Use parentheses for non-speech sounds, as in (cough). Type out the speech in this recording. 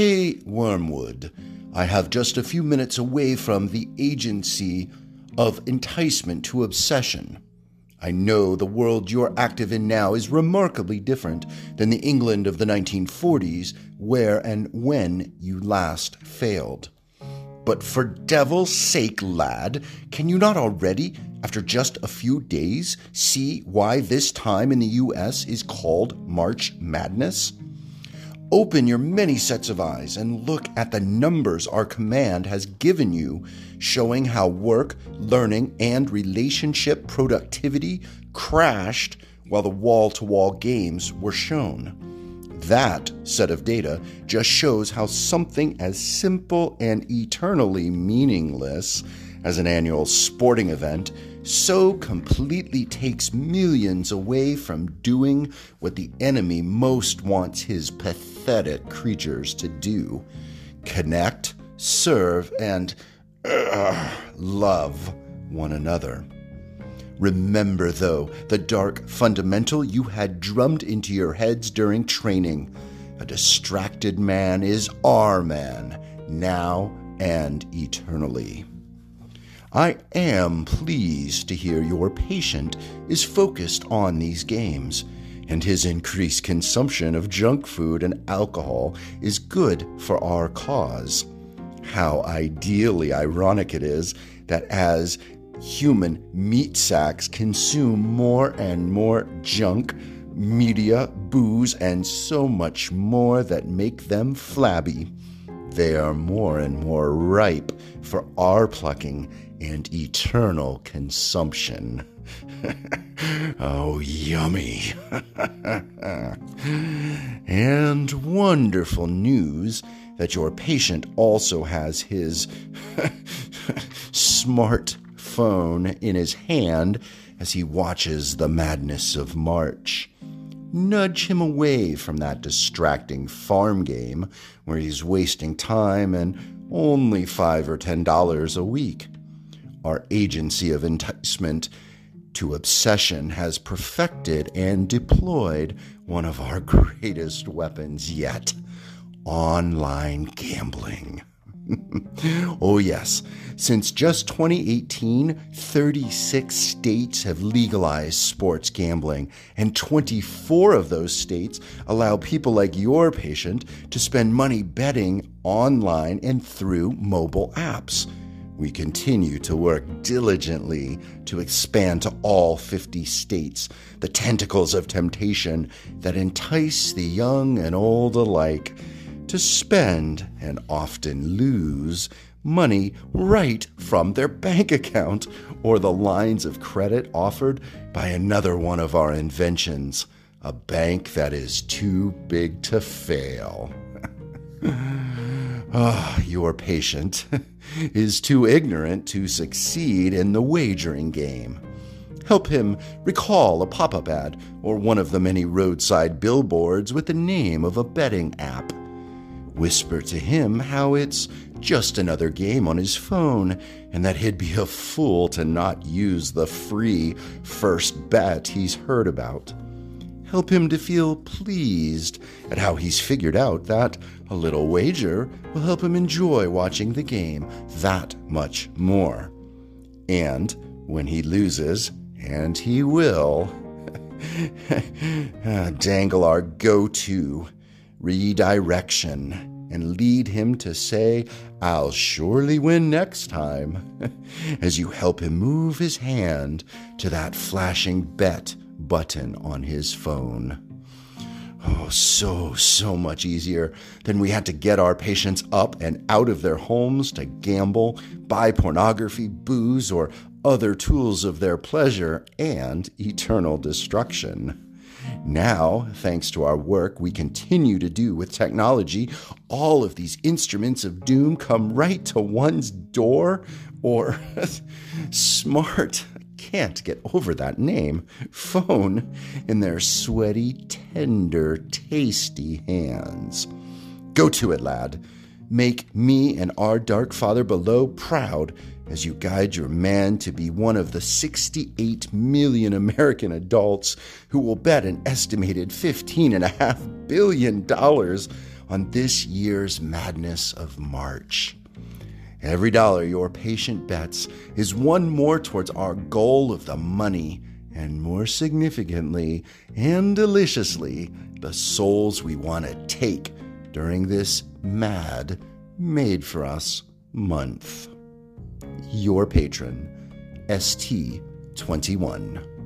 Hey, Wormwood, I have just a few minutes away from the agency of enticement to obsession. I know the world you're active in now is remarkably different than the England of the 1940s, where and when you last failed. But for devil's sake, lad, can you not already, after just a few days, see why this time in the US is called March Madness? Open your many sets of eyes and look at the numbers our command has given you, showing how work, learning, and relationship productivity crashed while the wall to wall games were shown. That set of data just shows how something as simple and eternally meaningless as an annual sporting event so completely takes millions away from doing what the enemy most wants his pathetic creatures to do connect, serve, and uh, love one another. Remember, though, the dark fundamental you had drummed into your heads during training. A distracted man is our man, now and eternally. I am pleased to hear your patient is focused on these games, and his increased consumption of junk food and alcohol is good for our cause. How ideally ironic it is that as human meat sacks consume more and more junk, media, booze, and so much more that make them flabby, they are more and more ripe for our plucking and eternal consumption. (laughs) oh, yummy. (laughs) and wonderful news that your patient also has his (laughs) smartphone in his hand as he watches the madness of March. Nudge him away from that distracting farm game where he's wasting time and only five or ten dollars a week. Our agency of enticement to obsession has perfected and deployed one of our (laughs) greatest weapons yet online gambling. (laughs) oh, yes. Since just 2018, 36 states have legalized sports gambling, and 24 of those states allow people like your patient to spend money betting online and through mobile apps. We continue to work diligently to expand to all 50 states the tentacles of temptation that entice the young and old alike to spend and often lose money right from their (laughs) bank account or the lines of credit offered by another one of our inventions a bank that is too big to fail. (laughs) Ah, your patient (laughs) is too ignorant to succeed in the wagering game. Help him recall a pop up ad or one of the many roadside billboards with the name of a betting app. Whisper to him how it's just another game on his phone and that he'd be a fool to not use the free first bet he's heard about. Help him to feel pleased at how he's figured out that a little wager will help him enjoy watching the game that much more. And when he loses, and he will, (laughs) dangle our go to redirection and lead him to say, I'll surely win next time, (laughs) as you help him move his hand to that flashing bet button on his phone. Oh, so, so much easier than we had to get our patients up and out of their homes to gamble, buy pornography, booze, or other tools of their pleasure and eternal destruction. Now, thanks to our work we continue to do with technology, all of these instruments of doom come right to one's door or (laughs) smart can't get over that name phone in their sweaty, tender, tasty hands. Go to it, lad. Make me and our Dark Father below proud as you guide your man to be one of the 68 million American adults who will bet an estimated $15.5 billion on this year's madness of March. Every dollar your patient bets is one more towards our goal of the money, and more significantly and deliciously, the souls we want to take during this mad, made for us month. Your patron, ST21.